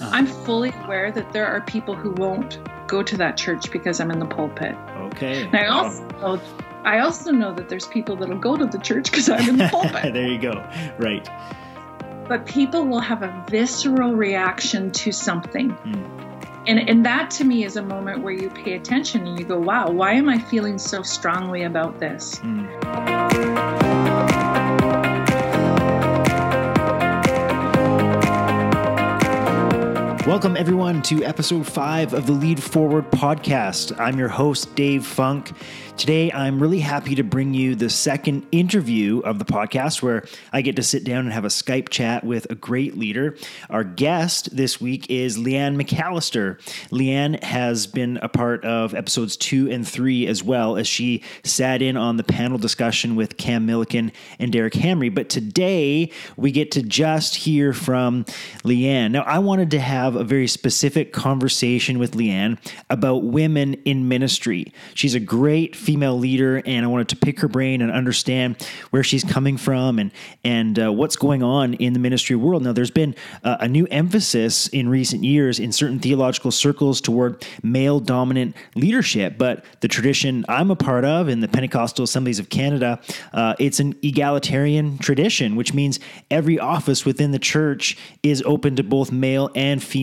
uh-huh. I'm fully aware that there are people who won't go to that church because I'm in the pulpit. Okay. And I also know, I also know that there's people that'll go to the church because I'm in the pulpit. there you go. Right. But people will have a visceral reaction to something. Mm. And, and that to me is a moment where you pay attention and you go, wow, why am I feeling so strongly about this? Mm. Welcome, everyone, to episode five of the Lead Forward podcast. I'm your host, Dave Funk. Today, I'm really happy to bring you the second interview of the podcast where I get to sit down and have a Skype chat with a great leader. Our guest this week is Leanne McAllister. Leanne has been a part of episodes two and three as well as she sat in on the panel discussion with Cam Milliken and Derek Hamry. But today, we get to just hear from Leanne. Now, I wanted to have a very specific conversation with Leanne about women in ministry. She's a great female leader, and I wanted to pick her brain and understand where she's coming from and and uh, what's going on in the ministry world. Now, there's been uh, a new emphasis in recent years in certain theological circles toward male dominant leadership, but the tradition I'm a part of in the Pentecostal Assemblies of Canada, uh, it's an egalitarian tradition, which means every office within the church is open to both male and female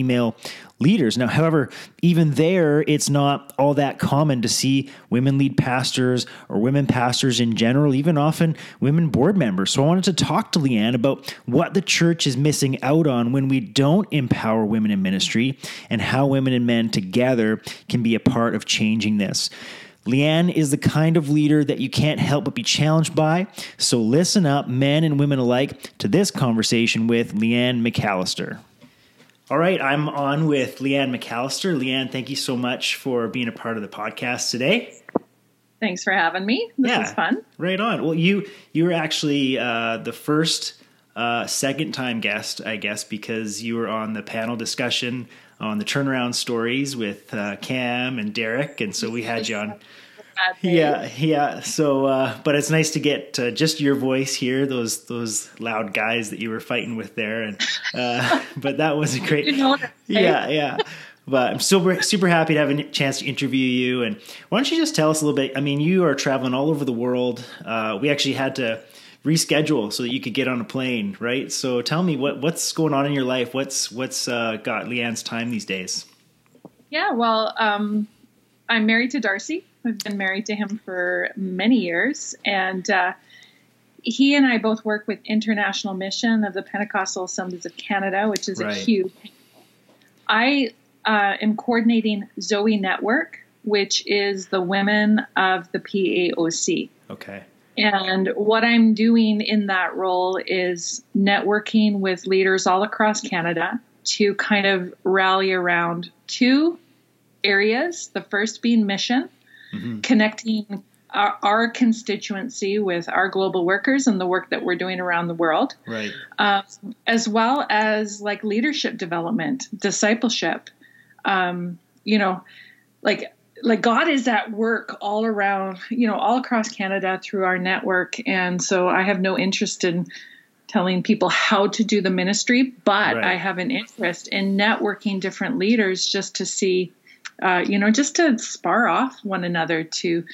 leaders. Now, however, even there, it's not all that common to see women lead pastors or women pastors in general, even often women board members. So I wanted to talk to Leanne about what the church is missing out on when we don't empower women in ministry and how women and men together can be a part of changing this. Leanne is the kind of leader that you can't help but be challenged by. So listen up, men and women alike, to this conversation with Leanne McAllister. All right, I'm on with Leanne McAllister. Leanne, thank you so much for being a part of the podcast today. Thanks for having me. This yeah, is fun. Right on. Well, you you were actually uh, the first uh, second time guest, I guess, because you were on the panel discussion on the turnaround stories with uh, Cam and Derek, and so we had you on yeah, yeah. So, uh, but it's nice to get uh, just your voice here. Those those loud guys that you were fighting with there, and uh, but that was a great. yeah, yeah. But I'm super super happy to have a chance to interview you. And why don't you just tell us a little bit? I mean, you are traveling all over the world. Uh, we actually had to reschedule so that you could get on a plane, right? So tell me what what's going on in your life. What's what's uh, got Leanne's time these days? Yeah, well, um, I'm married to Darcy. I've been married to him for many years, and uh, he and I both work with International Mission of the Pentecostal Assemblies of Canada, which is right. a huge. I uh, am coordinating Zoe Network, which is the women of the PAOC. Okay. And what I'm doing in that role is networking with leaders all across Canada to kind of rally around two areas. The first being mission, mm-hmm. connecting our, our, constituency with our global workers and the work that we're doing around the world, right? Um, as well as like leadership development, discipleship. Um, you know, like like God is at work all around, you know, all across Canada through our network, and so I have no interest in telling people how to do the ministry, but right. I have an interest in networking different leaders just to see uh, you know, just to spar off one another to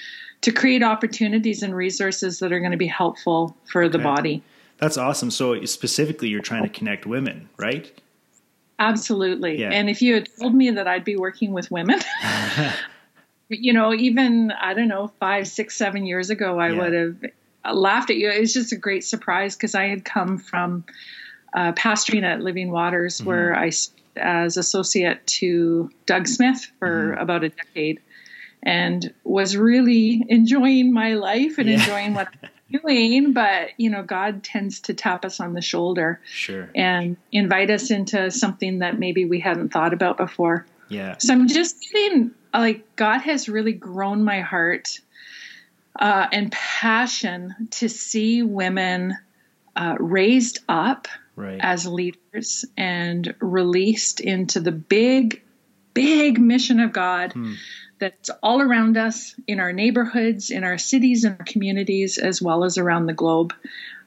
to create opportunities and resources that are going to be helpful for okay. the body. That's awesome. So specifically, you're trying to connect women, right? Absolutely. Yeah. And if you had told me that I'd be working with women, you know, even I don't know, five, six, seven years ago, I yeah. would have laughed at you. It was just a great surprise because I had come from uh, pastoring at Living Waters, mm-hmm. where I as associate to Doug Smith for mm-hmm. about a decade and was really enjoying my life and yeah. enjoying what I'm doing. But, you know, God tends to tap us on the shoulder sure. and invite us into something that maybe we hadn't thought about before. Yeah. So I'm just feeling like God has really grown my heart uh, and passion to see women uh, raised up right. as leaders and released into the big, big mission of God hmm. that's all around us in our neighborhoods, in our cities and our communities, as well as around the globe.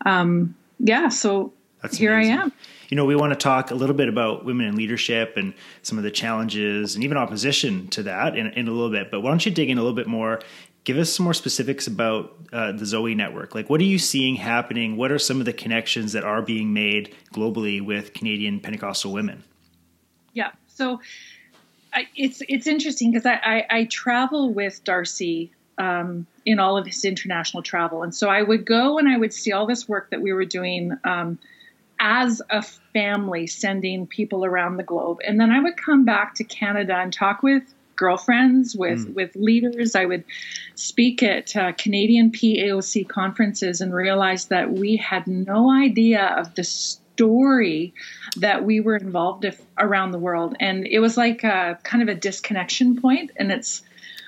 Um, yeah, so That's here amazing. I am. You know, we want to talk a little bit about women in leadership and some of the challenges and even opposition to that in, in a little bit. But why don't you dig in a little bit more give us some more specifics about uh, the Zoe network. Like, what are you seeing happening? What are some of the connections that are being made globally with Canadian Pentecostal women? Yeah, so I, it's it's interesting because I, I, I, travel with Darcy um, in all of his international travel, and so I would go and I would see all this work that we were doing. Um, as a family, sending people around the globe. And then I would come back to Canada and talk with girlfriends, with mm. with leaders. I would speak at uh, Canadian PAOC conferences and realize that we had no idea of the story that we were involved if, around the world, and it was like a kind of a disconnection point. And it's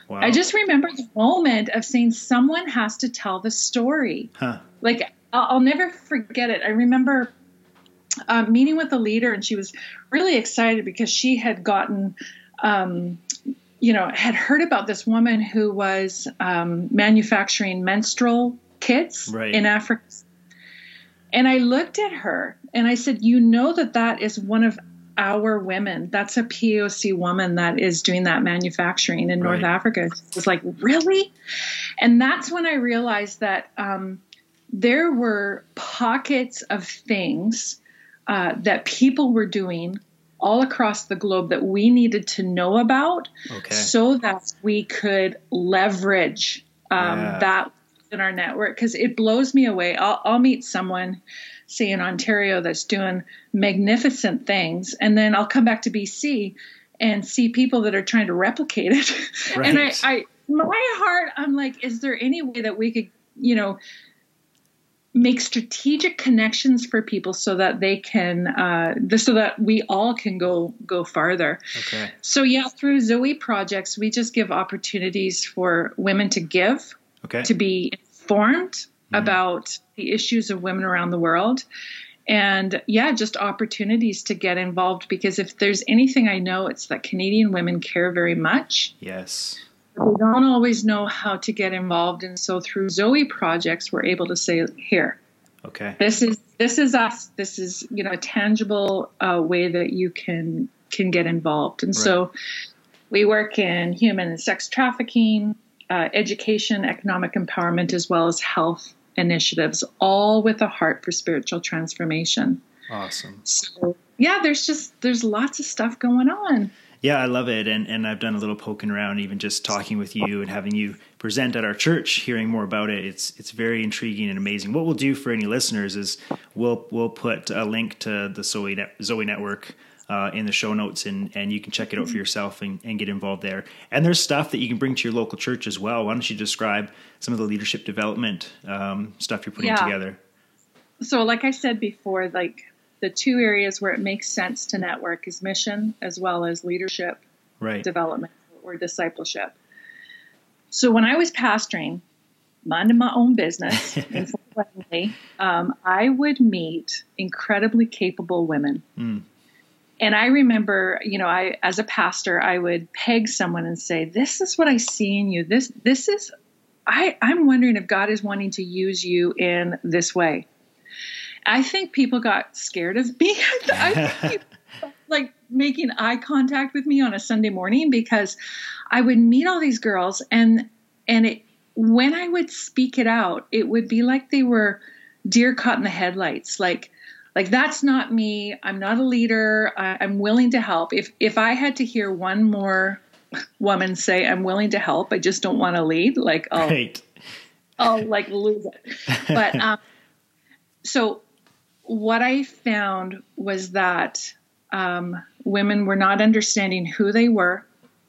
wow. I just remember the moment of saying someone has to tell the story. Huh. Like I'll, I'll never forget it. I remember um, meeting with a leader, and she was really excited because she had gotten um, you know, had heard about this woman who was um, manufacturing menstrual kits right. in Africa. And I looked at her and I said, You know that that is one of our women. That's a PAOC woman that is doing that manufacturing in right. North Africa. It was like, Really? And that's when I realized that um, there were pockets of things uh, that people were doing all across the globe that we needed to know about okay. so that we could leverage um, yeah. that in our network because it blows me away. I'll, I'll meet someone, say in Ontario, that's doing magnificent things, and then I'll come back to BC and see people that are trying to replicate it. Right. and I, I, my heart, I'm like, is there any way that we could, you know, make strategic connections for people so that they can uh, so that we all can go go farther. Okay. So yeah through zoe projects we just give opportunities for women to give okay. to be informed mm-hmm. about the issues of women around the world. And yeah just opportunities to get involved because if there's anything i know it's that canadian women care very much. Yes we don't always know how to get involved and so through zoe projects we're able to say here okay. this is this is us. This is you know a tangible uh, way that you can can get involved. And right. so we work in human and sex trafficking uh, education economic empowerment as well as health initiatives all with a heart for spiritual transformation. Awesome. So yeah there's just there's lots of stuff going on yeah, I love it, and and I've done a little poking around, even just talking with you and having you present at our church, hearing more about it. It's it's very intriguing and amazing. What we'll do for any listeners is we'll we'll put a link to the Zoe Net, Zoe Network uh, in the show notes, and and you can check it out for yourself and, and get involved there. And there's stuff that you can bring to your local church as well. Why don't you describe some of the leadership development um, stuff you're putting yeah. together? So, like I said before, like the two areas where it makes sense to network is mission as well as leadership right. development or discipleship. So when I was pastoring, minding my own business, um, I would meet incredibly capable women. Mm. And I remember, you know, I as a pastor, I would peg someone and say, "This is what I see in you. This this is I, I'm wondering if God is wanting to use you in this way. I think people got scared of me. I like making eye contact with me on a Sunday morning because I would meet all these girls and and it when I would speak it out, it would be like they were deer caught in the headlights. Like like that's not me. I'm not a leader. I, am willing to help. If if I had to hear one more woman say I'm willing to help, I just don't want to lead. Like I'll, right. I'll like lose it. But um, so what I found was that um, women were not understanding who they were,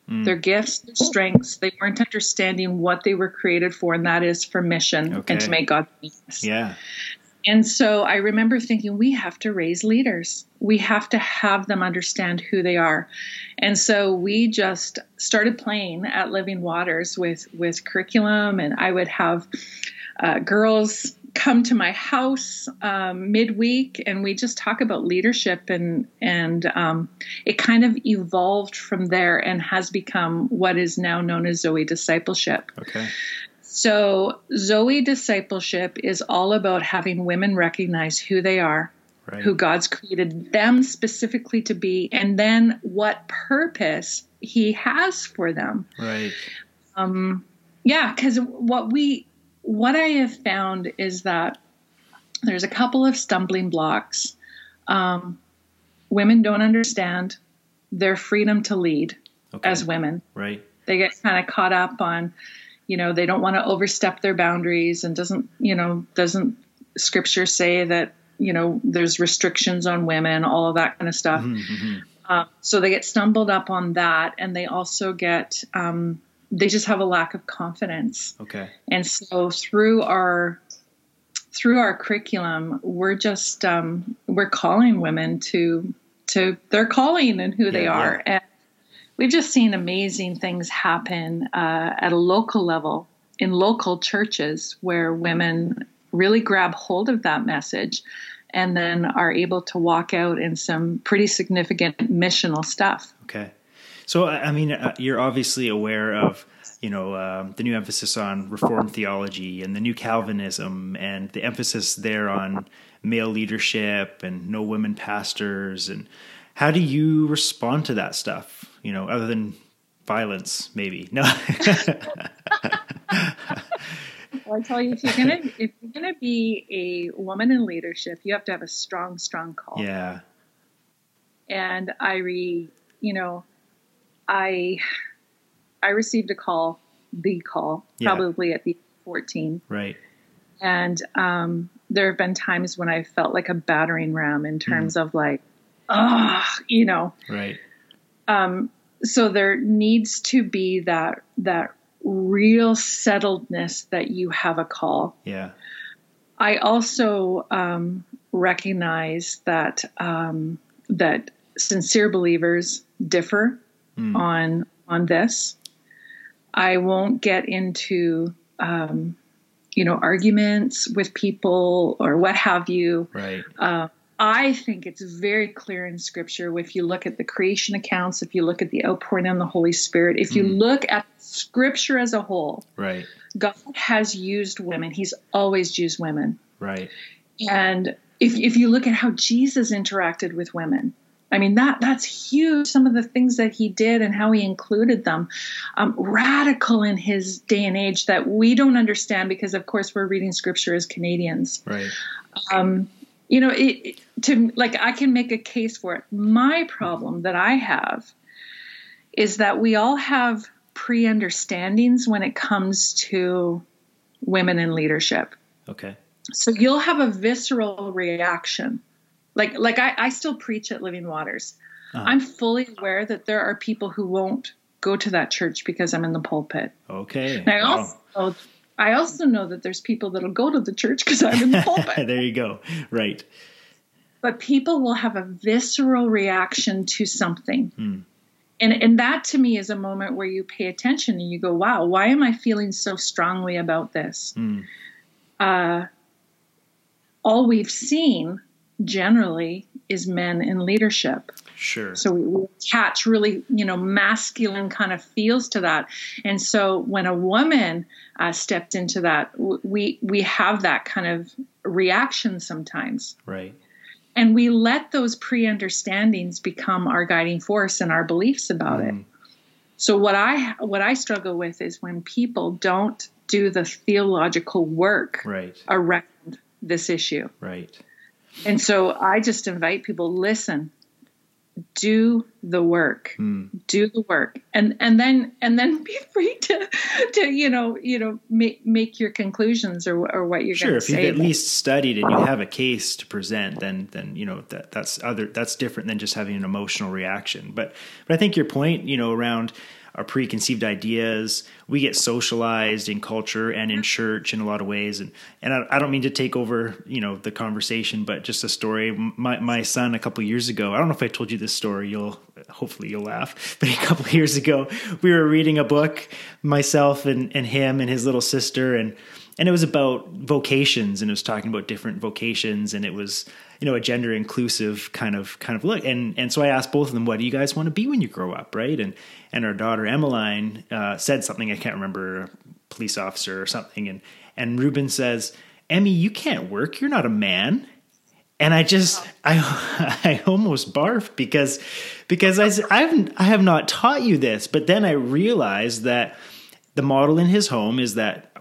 mm. their gifts, their strengths. They weren't understanding what they were created for, and that is for mission okay. and to make God famous. Yeah. And so I remember thinking, we have to raise leaders. We have to have them understand who they are. And so we just started playing at Living Waters with, with curriculum, and I would have uh, girls come to my house um, midweek and we just talk about leadership and and um, it kind of evolved from there and has become what is now known as Zoe discipleship. Okay. So Zoe discipleship is all about having women recognize who they are, right. who God's created them specifically to be, and then what purpose He has for them. Right. Um, yeah, because what we what I have found is that there's a couple of stumbling blocks. Um, women don't understand their freedom to lead okay. as women. Right. They get kind of caught up on, you know, they don't want to overstep their boundaries and doesn't, you know, doesn't scripture say that, you know, there's restrictions on women, all of that kind of stuff. Mm-hmm. Uh, so they get stumbled up on that and they also get, um, they just have a lack of confidence. Okay. And so through our through our curriculum, we're just um, we're calling women to to their calling and who yeah, they are, yeah. and we've just seen amazing things happen uh, at a local level in local churches where women really grab hold of that message and then are able to walk out in some pretty significant missional stuff. Okay. So, I mean, uh, you're obviously aware of, you know, um, the new emphasis on Reformed theology and the new Calvinism and the emphasis there on male leadership and no women pastors. And how do you respond to that stuff? You know, other than violence, maybe. No. I tell you, if you're gonna if you're gonna be a woman in leadership, you have to have a strong, strong call. Yeah. And I re, you know, I I received a call, the call, yeah. probably at the 14. Right. And um, there have been times when I felt like a battering ram in terms mm. of like, oh, you know. Right. Um, so there needs to be that that real settledness that you have a call. Yeah. I also um, recognize that um, that sincere believers differ mm. on on this. I won't get into um, you know arguments with people or what have you. Right. Uh, I think it's very clear in Scripture. If you look at the creation accounts, if you look at the outpouring on the Holy Spirit, if you mm. look at Scripture as a whole, right, God has used women. He's always used women. Right. And if if you look at how Jesus interacted with women, I mean that that's huge. Some of the things that he did and how he included them, um, radical in his day and age that we don't understand because, of course, we're reading scripture as Canadians. Right. Um, you know, it, to like I can make a case for it. My problem that I have is that we all have pre-understandings when it comes to women in leadership. Okay. So you'll have a visceral reaction like like I, I still preach at Living Waters. Uh-huh. I'm fully aware that there are people who won't go to that church because I'm in the pulpit. Okay. And I wow. also I also know that there's people that'll go to the church because I'm in the pulpit. there you go. Right. But people will have a visceral reaction to something. Hmm. And and that to me is a moment where you pay attention and you go, wow, why am I feeling so strongly about this? Hmm. Uh, all we've seen generally is men in leadership. Sure. So we, attach really, you know, masculine kind of feels to that. And so when a woman uh, stepped into that, we we have that kind of reaction sometimes. Right. And we let those pre-understandings become our guiding force and our beliefs about mm. it. So what I what I struggle with is when people don't do the theological work right. around this issue. Right. And so I just invite people listen, do the work, mm. do the work, and and then and then be free to to you know you know make make your conclusions or or what you're sure. If you've at least studied and you have a case to present, then then you know that that's other that's different than just having an emotional reaction. But but I think your point, you know, around our preconceived ideas. We get socialized in culture and in mm-hmm. church in a lot of ways. And and I, I, don't mean to take over, you know, the conversation, but just a story. My my son a couple years ago. I don't know if I told you this story. You'll hopefully you'll laugh. But a couple years ago, we were reading a book, myself and and him and his little sister, and and it was about vocations, and it was talking about different vocations, and it was you know a gender inclusive kind of kind of look. And and so i asked both of them what do you guys want to be when you grow up? Right? And and our daughter emmeline uh, said something i can't remember police officer or something. And and ruben says emmy you can't work. You're not a man. And I just I I almost barfed because because I I've I have not taught you this, but then I realized that the model in his home is that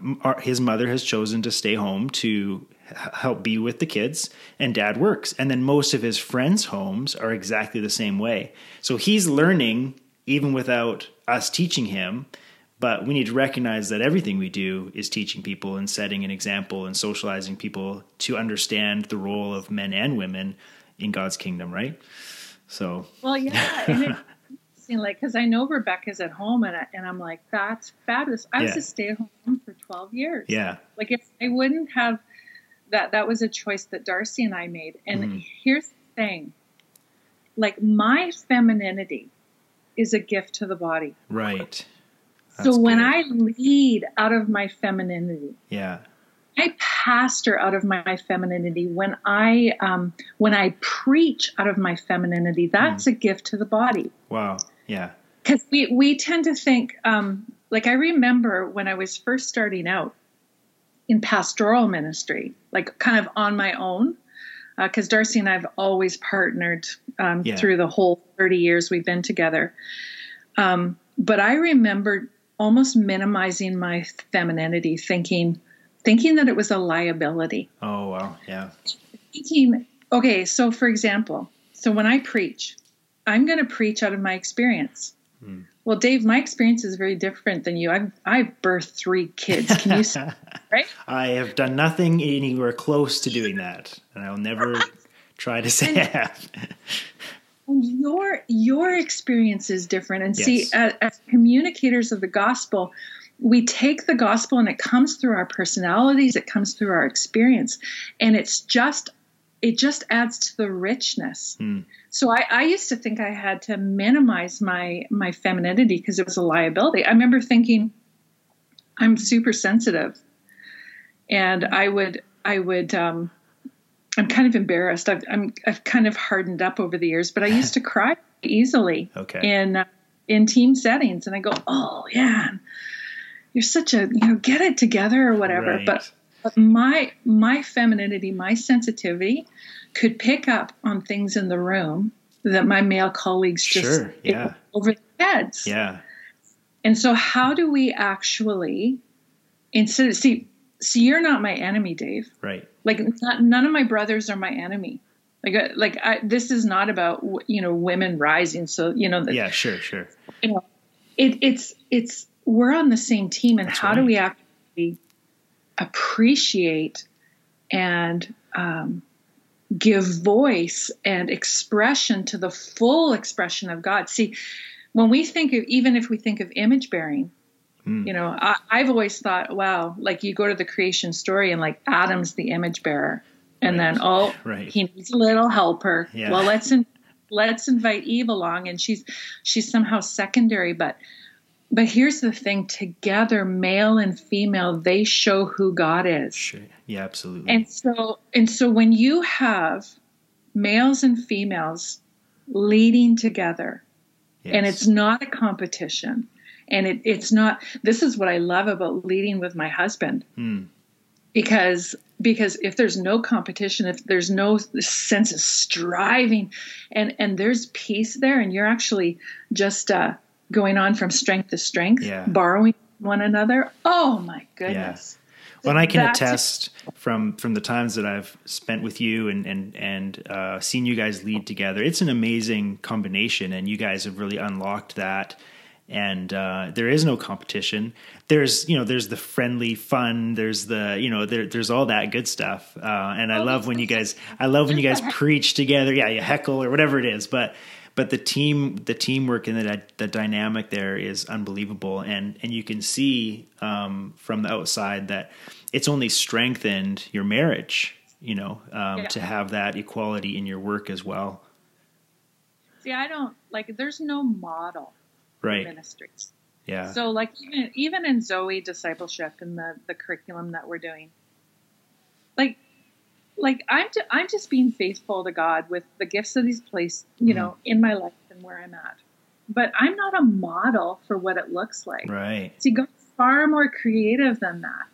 his mother has chosen to stay home to help be with the kids and dad works and then most of his friends homes are exactly the same way so he's learning even without us teaching him but we need to recognize that everything we do is teaching people and setting an example and socializing people to understand the role of men and women in God's kingdom, right? So, well, yeah. Like, because I know Rebecca's at home, and, I, and I'm like, that's fabulous. I was yeah. a stay at home for 12 years. Yeah. Like, if I wouldn't have that, that was a choice that Darcy and I made. And mm. here's the thing like, my femininity is a gift to the body. Right so when good. I lead out of my femininity, yeah, I pastor out of my femininity. When I um, when I preach out of my femininity, that's mm. a gift to the body. Wow. Yeah. Because we we tend to think um, like I remember when I was first starting out in pastoral ministry, like kind of on my own. Because uh, Darcy and I have always partnered um, yeah. through the whole 30 years we've been together. Um, but I remember almost minimizing my femininity, thinking thinking that it was a liability. Oh wow, yeah. Thinking, okay, so for example, so when I preach, I'm going to preach out of my experience. Hmm. Well, Dave, my experience is very different than you. I've I've birthed three kids. Can you see, right? I have done nothing anywhere close to doing that, and I'll never try to say I have your your experience is different and yes. see as, as communicators of the gospel we take the gospel and it comes through our personalities it comes through our experience and it's just it just adds to the richness mm. so I, I used to think i had to minimize my my femininity because it was a liability i remember thinking i'm super sensitive and i would i would um, I'm kind of embarrassed. I've, I'm, I've kind of hardened up over the years, but I used to cry easily okay. in uh, in team settings, and I go, "Oh yeah, you're such a you know get it together or whatever." Right. But, but my my femininity, my sensitivity, could pick up on things in the room that my male colleagues just sure, yeah. over the heads. Yeah. And so, how do we actually instead of see? See, you're not my enemy, Dave. Right. Like not, none of my brothers are my enemy. Like uh, like I, this is not about you know women rising. So you know. The, yeah, sure, sure. You know, it, it's it's we're on the same team, and That's how right. do we actually appreciate and um, give voice and expression to the full expression of God? See, when we think of even if we think of image bearing, Mm. You know, I, I've always thought, wow, like you go to the creation story and like Adam's the image bearer, and right. then oh, right. he needs a little helper. Yeah. Well, let's in, let's invite Eve along, and she's she's somehow secondary, but but here's the thing: together, male and female, they show who God is. Sure. Yeah, absolutely. And so and so when you have males and females leading together, yes. and it's not a competition and it, it's not this is what i love about leading with my husband mm. because because if there's no competition if there's no sense of striving and and there's peace there and you're actually just uh, going on from strength to strength yeah. borrowing one another oh my goodness yeah. Well, I can attest from from the times that I've spent with you and and and uh, seen you guys lead together. It's an amazing combination, and you guys have really unlocked that and uh, there is no competition. There's you know there's the friendly fun. There's the you know there, there's all that good stuff. Uh, and I oh, love when you guys I love when you guys preach together. Yeah, you heckle or whatever it is, but but the team the teamwork and the the dynamic there is unbelievable. And and you can see um, from the outside that it's only strengthened your marriage. You know um, yeah. to have that equality in your work as well. See, I don't like. There's no model right. ministries. Yeah. So like even even in Zoe discipleship and the the curriculum that we're doing, like like I'm I'm just being faithful to God with the gifts that He's placed you mm know in my life and where I'm at. But I'm not a model for what it looks like. Right. See, God's far more creative than that.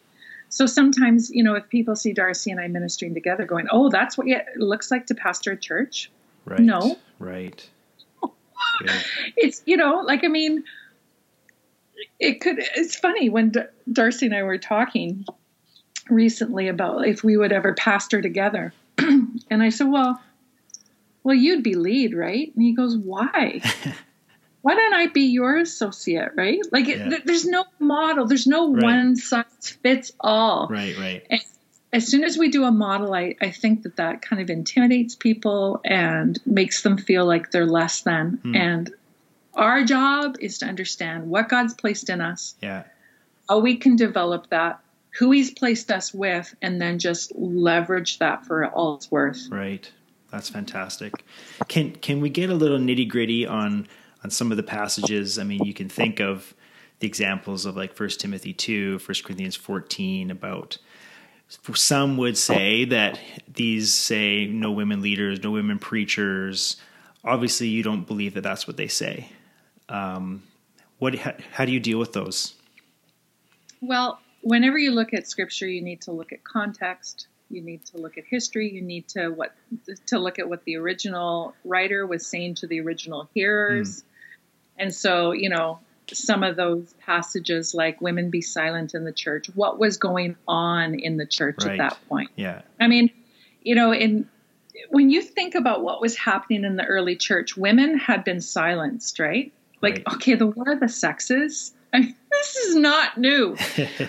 So sometimes, you know, if people see Darcy and I ministering together, going, "Oh, that's what it looks like to pastor a church," right? No, right. it's you know, like I mean, it could. It's funny when D- Darcy and I were talking recently about if we would ever pastor together, and I said, "Well, well, you'd be lead, right?" And he goes, "Why?" why don't I be your associate, right? Like, yeah. it, there's no model, there's no right. one size fits all. Right, right. And as soon as we do a model, I, I think that that kind of intimidates people and makes them feel like they're less than. Hmm. And our job is to understand what God's placed in us, yeah, how we can develop that, who He's placed us with, and then just leverage that for all it's worth. Right. That's fantastic. Can can we get a little nitty gritty on on some of the passages. I mean, you can think of the examples of like First Timothy 2, 1 Corinthians 14 about some would say that these say no women leaders, no women preachers. Obviously, you don't believe that that's what they say. Um, what? How, how do you deal with those? Well, whenever you look at scripture, you need to look at context. You need to look at history. You need to what to look at what the original writer was saying to the original hearers. Mm. And so, you know, some of those passages like women be silent in the church, what was going on in the church right. at that point? Yeah. I mean, you know, in when you think about what was happening in the early church, women had been silenced, right? Like, right. okay, the war of the sexes. I mean, this is not new.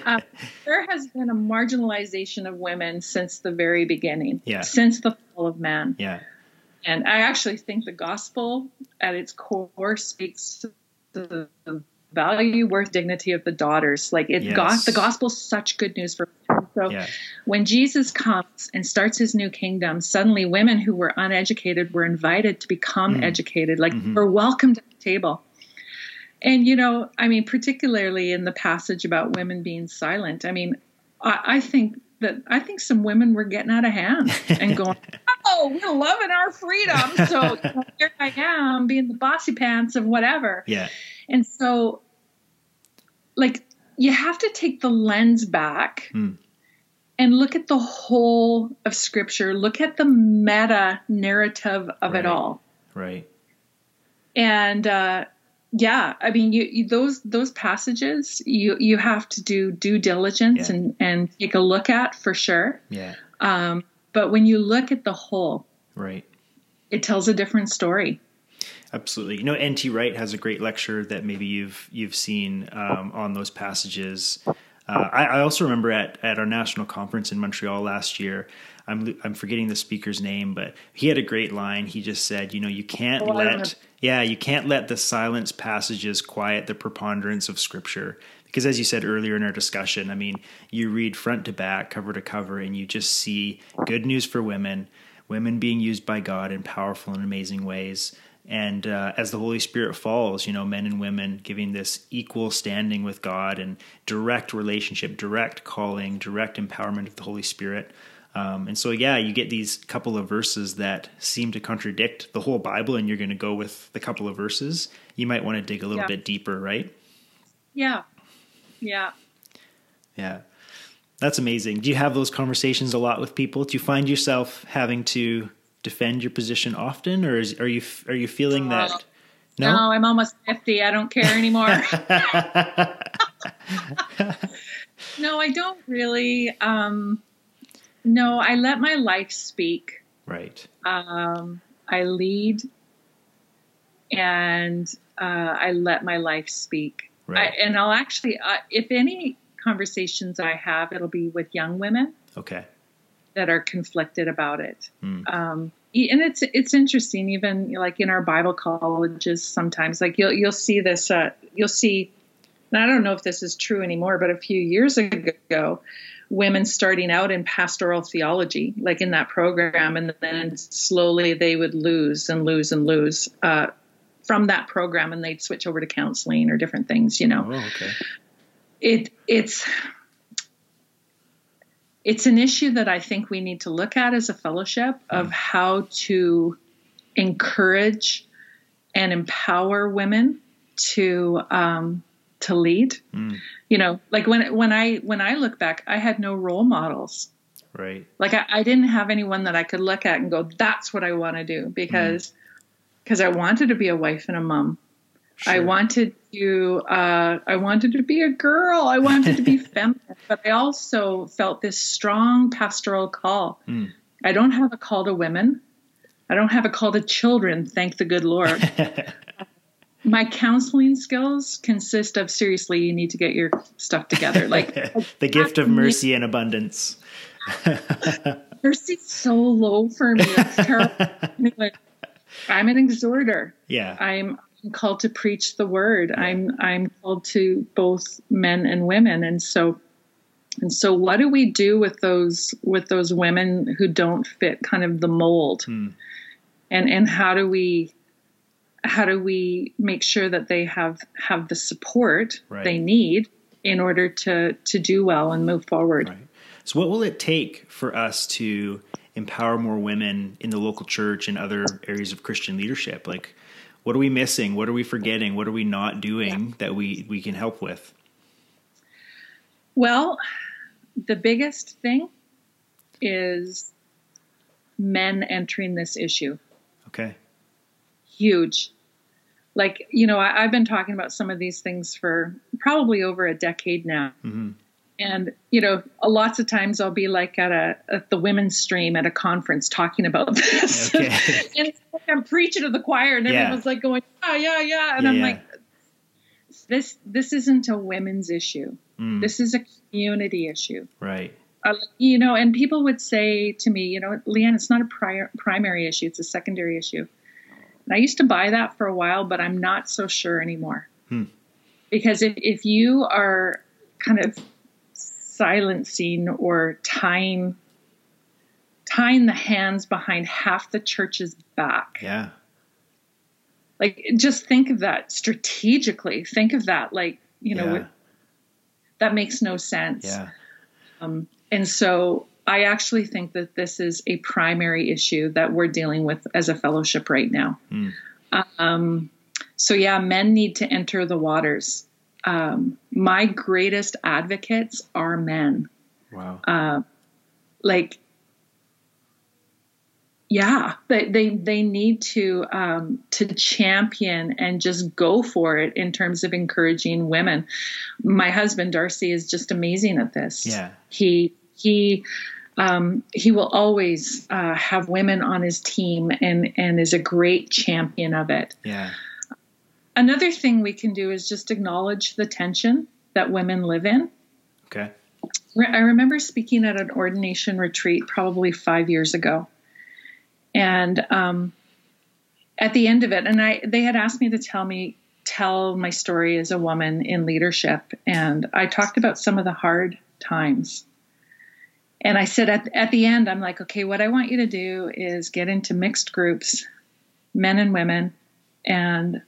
uh, there has been a marginalization of women since the very beginning, yeah. since the fall of man. Yeah. And I actually think the gospel at its core speaks to the value, worth, dignity of the daughters. Like it yes. got the gospel's such good news for them. So yeah. when Jesus comes and starts his new kingdom, suddenly women who were uneducated were invited to become mm. educated, like mm-hmm. were welcomed at the table. And you know, I mean, particularly in the passage about women being silent, I mean, I, I think that I think some women were getting out of hand and going, "Oh, we're loving our freedom." So you know, here I am, being the bossy pants of whatever. Yeah. And so, like, you have to take the lens back hmm. and look at the whole of Scripture. Look at the meta narrative of right. it all. Right. And uh, yeah i mean you, you, those those passages you you have to do due diligence yeah. and and take a look at for sure. Yeah. Um but when you look at the whole right. it tells a different story. Absolutely. You know nt wright has a great lecture that maybe you've you've seen um, on those passages. Uh, I, I also remember at at our national conference in montreal last year I'm I'm forgetting the speaker's name, but he had a great line. He just said, you know, you can't oh, let yeah, you can't let the silence passages quiet the preponderance of scripture. Because as you said earlier in our discussion, I mean, you read front to back, cover to cover, and you just see good news for women, women being used by God in powerful and amazing ways. And uh, as the Holy Spirit falls, you know, men and women giving this equal standing with God and direct relationship, direct calling, direct empowerment of the Holy Spirit. Um, and so, yeah, you get these couple of verses that seem to contradict the whole Bible, and you're going to go with the couple of verses. You might want to dig a little yeah. bit deeper, right? Yeah. Yeah. Yeah. That's amazing. Do you have those conversations a lot with people? Do you find yourself having to defend your position often, or is, are you are you feeling uh, that? No? no, I'm almost fifty. I don't care anymore. no, I don't really. Um, no, I let my life speak. Right. Um, I lead and uh, I let my life speak. Right. I, and I'll actually, uh, if any conversations I have, it'll be with young women. Okay. That are conflicted about it. Mm. Um, and it's it's interesting, even like in our Bible colleges, sometimes like you'll you'll see this, uh, you'll see. And I don't know if this is true anymore, but a few years ago, women starting out in pastoral theology, like in that program, and then slowly they would lose and lose and lose uh, from that program, and they'd switch over to counseling or different things. You know, oh, okay. It it's it's an issue that I think we need to look at as a fellowship of mm. how to encourage and empower women to um, to lead. Mm. You know, like when when I when I look back, I had no role models. Right. Like I, I didn't have anyone that I could look at and go, "That's what I want to do," because because mm. I wanted to be a wife and a mom. Sure. I wanted to uh, I wanted to be a girl. I wanted to be feminine, but I also felt this strong pastoral call. Mm. I don't have a call to women. I don't have a call to children, thank the good Lord. My counseling skills consist of seriously, you need to get your stuff together. Like the gift of mercy and abundance. Mercy's so low for me. It's terrible. I'm an exhorter. Yeah. I'm called to preach the word. Yeah. I'm I'm called to both men and women. And so and so what do we do with those with those women who don't fit kind of the mold? Hmm. And and how do we how do we make sure that they have have the support right. they need in order to to do well and move forward? Right. So what will it take for us to empower more women in the local church and other areas of Christian leadership? Like what are we missing? What are we forgetting? What are we not doing yeah. that we, we can help with? Well, the biggest thing is men entering this issue. Okay. Huge. Like, you know, I, have been talking about some of these things for probably over a decade now. Mm-hmm and you know lots of times i'll be like at a at the women's stream at a conference talking about this okay. and i'm preaching to the choir and everyone's like going yeah yeah yeah and yeah, i'm yeah. like this this isn't a women's issue mm. this is a community issue right uh, you know and people would say to me you know leanne it's not a prior, primary issue it's a secondary issue and i used to buy that for a while but i'm not so sure anymore hmm. because if, if you are kind of silencing or tying tying the hands behind half the church's back. Yeah. Like just think of that strategically. Think of that like, you know, yeah. that makes no sense. Yeah. Um, and so I actually think that this is a primary issue that we're dealing with as a fellowship right now. Mm. Um, so yeah, men need to enter the waters um, my greatest advocates are men. Wow. Uh, like, yeah, they, they, they need to, um, to champion and just go for it in terms of encouraging women. My husband, Darcy, is just amazing at this. Yeah. He, he, um, he will always uh, have women on his team and, and is a great champion of it. Yeah. Another thing we can do is just acknowledge the tension that women live in. Okay. I remember speaking at an ordination retreat probably five years ago. And um, at the end of it, and I they had asked me to tell me tell my story as a woman in leadership, and I talked about some of the hard times. And I said at at the end, I'm like, okay, what I want you to do is get into mixed groups, men and women, and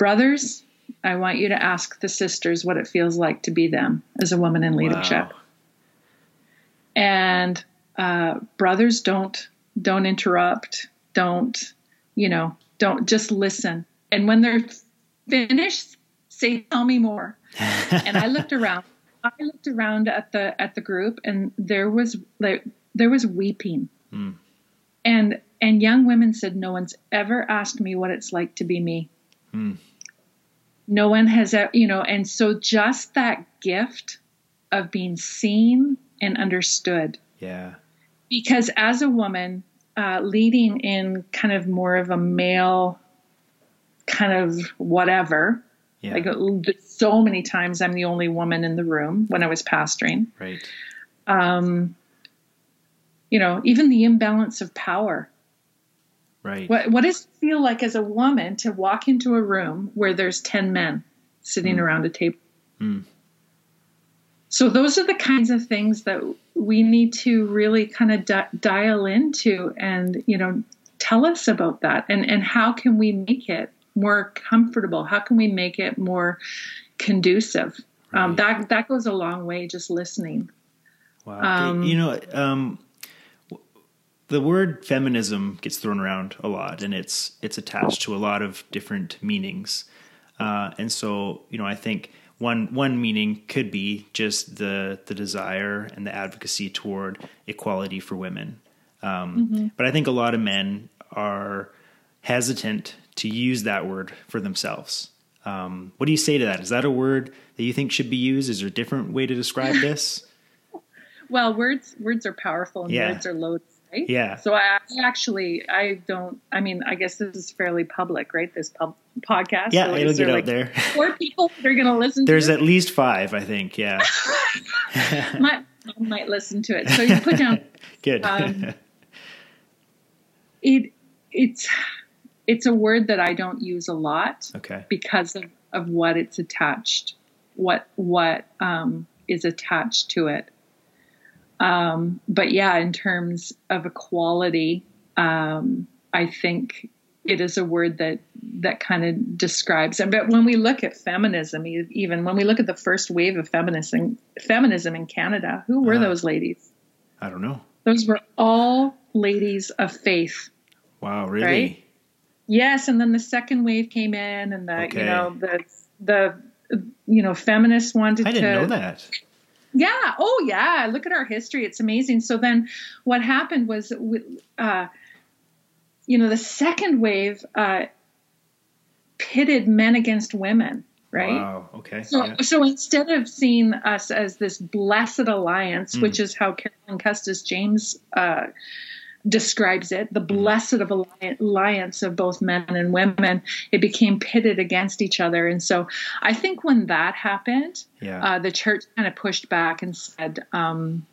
Brothers, I want you to ask the sisters what it feels like to be them as a woman in leadership. Wow. And uh, brothers, don't don't interrupt. Don't you know? Don't just listen. And when they're finished, say, "Tell me more." and I looked around. I looked around at the at the group, and there was like there was weeping. Mm. And and young women said, "No one's ever asked me what it's like to be me." Mm no one has you know and so just that gift of being seen and understood yeah because as a woman uh, leading in kind of more of a male kind of whatever yeah. like so many times i'm the only woman in the room when i was pastoring right um you know even the imbalance of power Right. What what does it feel like as a woman to walk into a room where there's 10 men sitting mm. around a table? Mm. So those are the kinds of things that we need to really kind of di- dial into and, you know, tell us about that and and how can we make it more comfortable? How can we make it more conducive? Um, right. Um, that that goes a long way just listening. Wow. Um, you know, um, the word feminism gets thrown around a lot, and it's it's attached to a lot of different meanings. Uh, and so, you know, I think one one meaning could be just the the desire and the advocacy toward equality for women. Um, mm-hmm. But I think a lot of men are hesitant to use that word for themselves. Um, what do you say to that? Is that a word that you think should be used? Is there a different way to describe this? well, words words are powerful and yeah. words are loaded right? Yeah. So I actually I don't. I mean, I guess this is fairly public, right? This pub, podcast. Yeah, so it'll get out like there. Four people that are going to listen. There's at least five, I think. Yeah. might might listen to it. So you put down. Good. Um, it it's it's a word that I don't use a lot. Okay. Because of, of what it's attached, what what um, is attached to it. Um, but yeah, in terms of equality, um, I think it is a word that that kind of describes. But when we look at feminism, even when we look at the first wave of feminism, feminism in Canada, who were uh, those ladies? I don't know. Those were all ladies of faith. Wow, really? Right? Yes, and then the second wave came in, and the okay. you know the the you know feminists wanted. To I didn't to, know that. Yeah. Oh, yeah. Look at our history. It's amazing. So then what happened was, uh, you know, the second wave uh, pitted men against women, right? Wow. Okay. So, yeah. so instead of seeing us as this blessed alliance, mm. which is how Carolyn Custis James uh, describes it the blessed of alliance of both men and women it became pitted against each other and so i think when that happened yeah. uh, the church kind of pushed back and said um,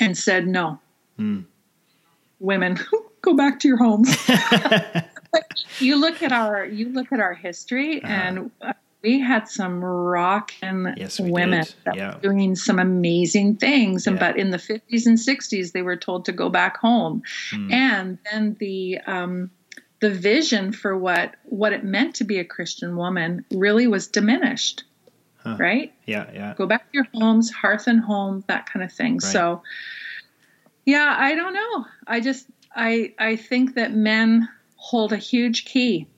and said no mm. women go back to your homes you look at our you look at our history uh-huh. and uh, we had some rockin' yes, women did. that yeah. were doing some amazing things. And yeah. but in the 50s and 60s, they were told to go back home. Mm. And then the um, the vision for what what it meant to be a Christian woman really was diminished. Huh. Right? Yeah, yeah. Go back to your homes, hearth and home, that kind of thing. Right. So yeah, I don't know. I just I I think that men hold a huge key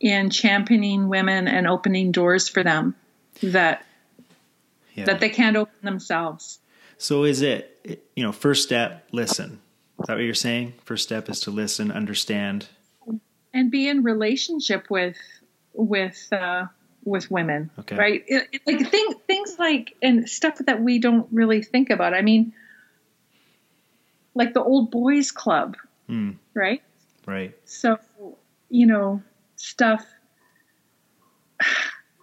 in championing women and opening doors for them that yeah. that they can't open themselves. So is it you know first step listen. Is that what you're saying? First step is to listen, understand, and be in relationship with with uh, with women. Okay. Right? It, it, like things things like and stuff that we don't really think about. I mean, like the old boys club, mm. right? Right. So you know stuff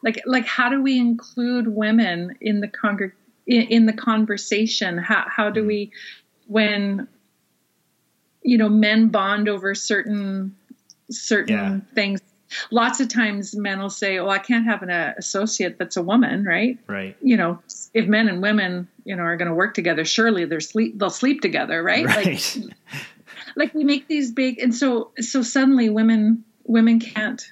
like like how do we include women in the congreg in, in the conversation how how do mm-hmm. we when you know men bond over certain certain yeah. things lots of times men will say oh i can't have an uh, associate that's a woman right right you know if men and women you know are going to work together surely they're sleep they'll sleep together right, right. like like we make these big and so so suddenly women women can't.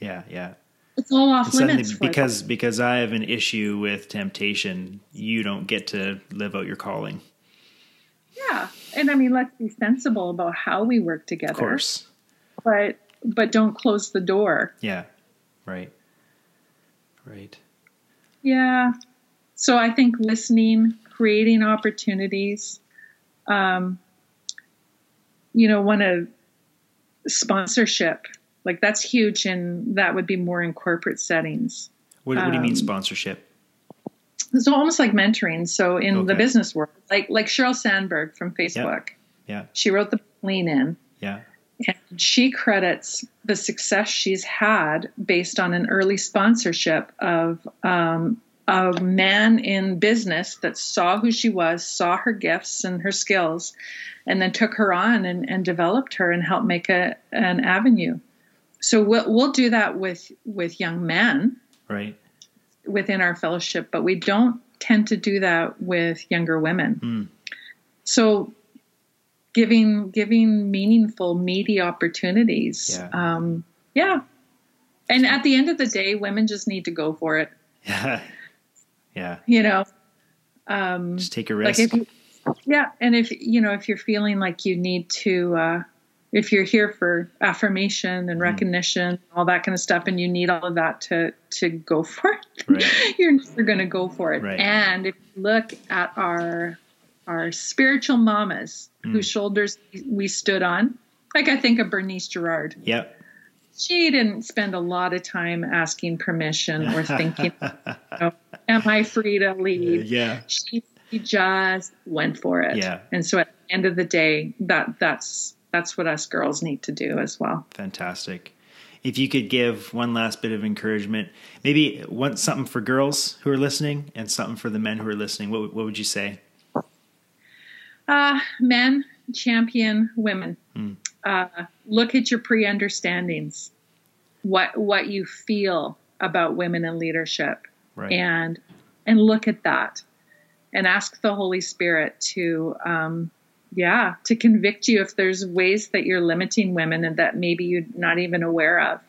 Yeah, yeah. It's all off limits because them. because I have an issue with temptation. You don't get to live out your calling. Yeah, and I mean, let's be sensible about how we work together. Of course, but but don't close the door. Yeah, right, right. Yeah, so I think listening, creating opportunities. Um, you know, one of sponsorship. Like that's huge and that would be more in corporate settings. What, what do you mean um, sponsorship? It's almost like mentoring so in okay. the business world. Like like sheryl sandberg from facebook. Yeah, she wrote the lean in. Yeah. And she credits the success she's had based on an early sponsorship of um, a man in business that saw who she was, saw her gifts and her skills, and then took her on and, and developed her and helped make a, an avenue. So we'll, we'll do that with, with young men. Right. Within our fellowship, but we don't tend to do that with younger women. Mm. So giving giving meaningful, meaty opportunities. Yeah. Um, yeah. And at the end of the day, women just need to go for it. Yeah. Yeah. You know, um, just take a risk. Like you, yeah. And if, you know, if you're feeling like you need to, uh, if you're here for affirmation and mm. recognition, mm. all that kind of stuff, and you need all of that to to go for it, right. you're never going to go for it. Right. And if you look at our our spiritual mamas mm. whose shoulders we stood on, like I think of Bernice Gerard. Yep. She didn't spend a lot of time asking permission or thinking, you know, "Am I free to leave?" Yeah. She just went for it. Yeah. And so at the end of the day, that that's that's what us girls need to do as well. Fantastic. If you could give one last bit of encouragement, maybe one something for girls who are listening and something for the men who are listening, what what would you say? Uh, men champion women. Hmm. Uh, look at your pre-understandings, what what you feel about women in leadership, right. and and look at that, and ask the Holy Spirit to um, yeah, to convict you if there's ways that you're limiting women and that maybe you're not even aware of.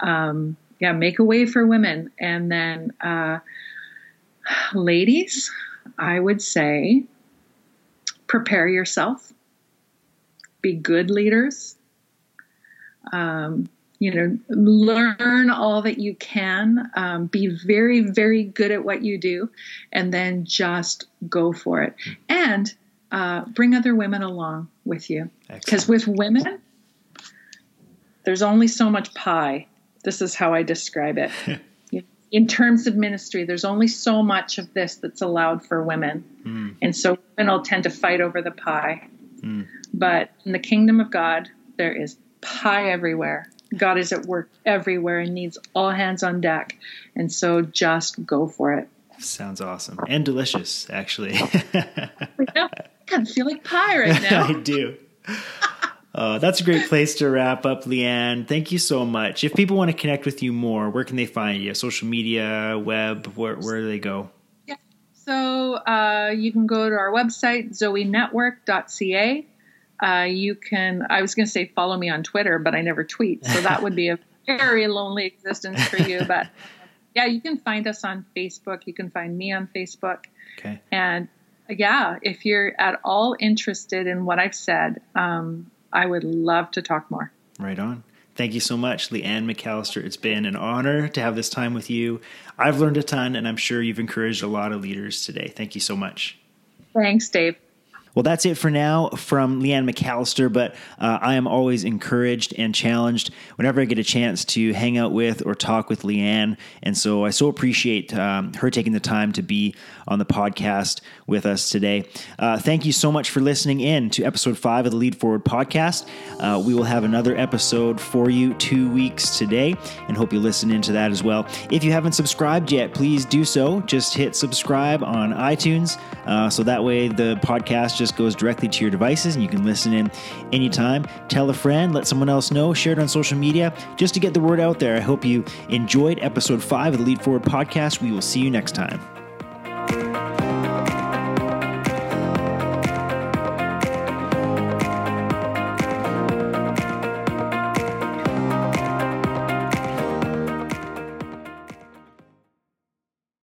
Um, yeah, make a way for women. And then, uh, ladies, I would say prepare yourself, be good leaders. Um, you know, learn all that you can, um, be very, very good at what you do, and then just go for it. And uh, bring other women along with you. Because with women, there's only so much pie. This is how I describe it. in terms of ministry, there's only so much of this that's allowed for women. Mm. And so women will tend to fight over the pie. Mm. But in the kingdom of God, there is pie everywhere. God is at work everywhere and needs all hands on deck. And so just go for it. Sounds awesome and delicious, actually. yeah kind of feel like pie right now. I do. Uh, that's a great place to wrap up, Leanne. Thank you so much. If people want to connect with you more, where can they find you? Social media, web, where, where do they go? Yeah. So uh, you can go to our website, zoenetwork.ca. Uh, you can, I was going to say follow me on Twitter, but I never tweet. So that would be a very lonely existence for you. But yeah, you can find us on Facebook. You can find me on Facebook. Okay. And yeah, if you're at all interested in what I've said, um, I would love to talk more. Right on. Thank you so much, Leanne McAllister. It's been an honor to have this time with you. I've learned a ton, and I'm sure you've encouraged a lot of leaders today. Thank you so much. Thanks, Dave. Well, that's it for now from Leanne McAllister, but uh, I am always encouraged and challenged whenever I get a chance to hang out with or talk with Leanne. And so I so appreciate um, her taking the time to be on the podcast with us today. Uh, thank you so much for listening in to episode five of the Lead Forward podcast. Uh, we will have another episode for you two weeks today and hope you listen into that as well. If you haven't subscribed yet, please do so. Just hit subscribe on iTunes uh, so that way the podcast just just goes directly to your devices and you can listen in anytime. Tell a friend, let someone else know, share it on social media just to get the word out there. I hope you enjoyed episode five of the Lead Forward podcast. We will see you next time.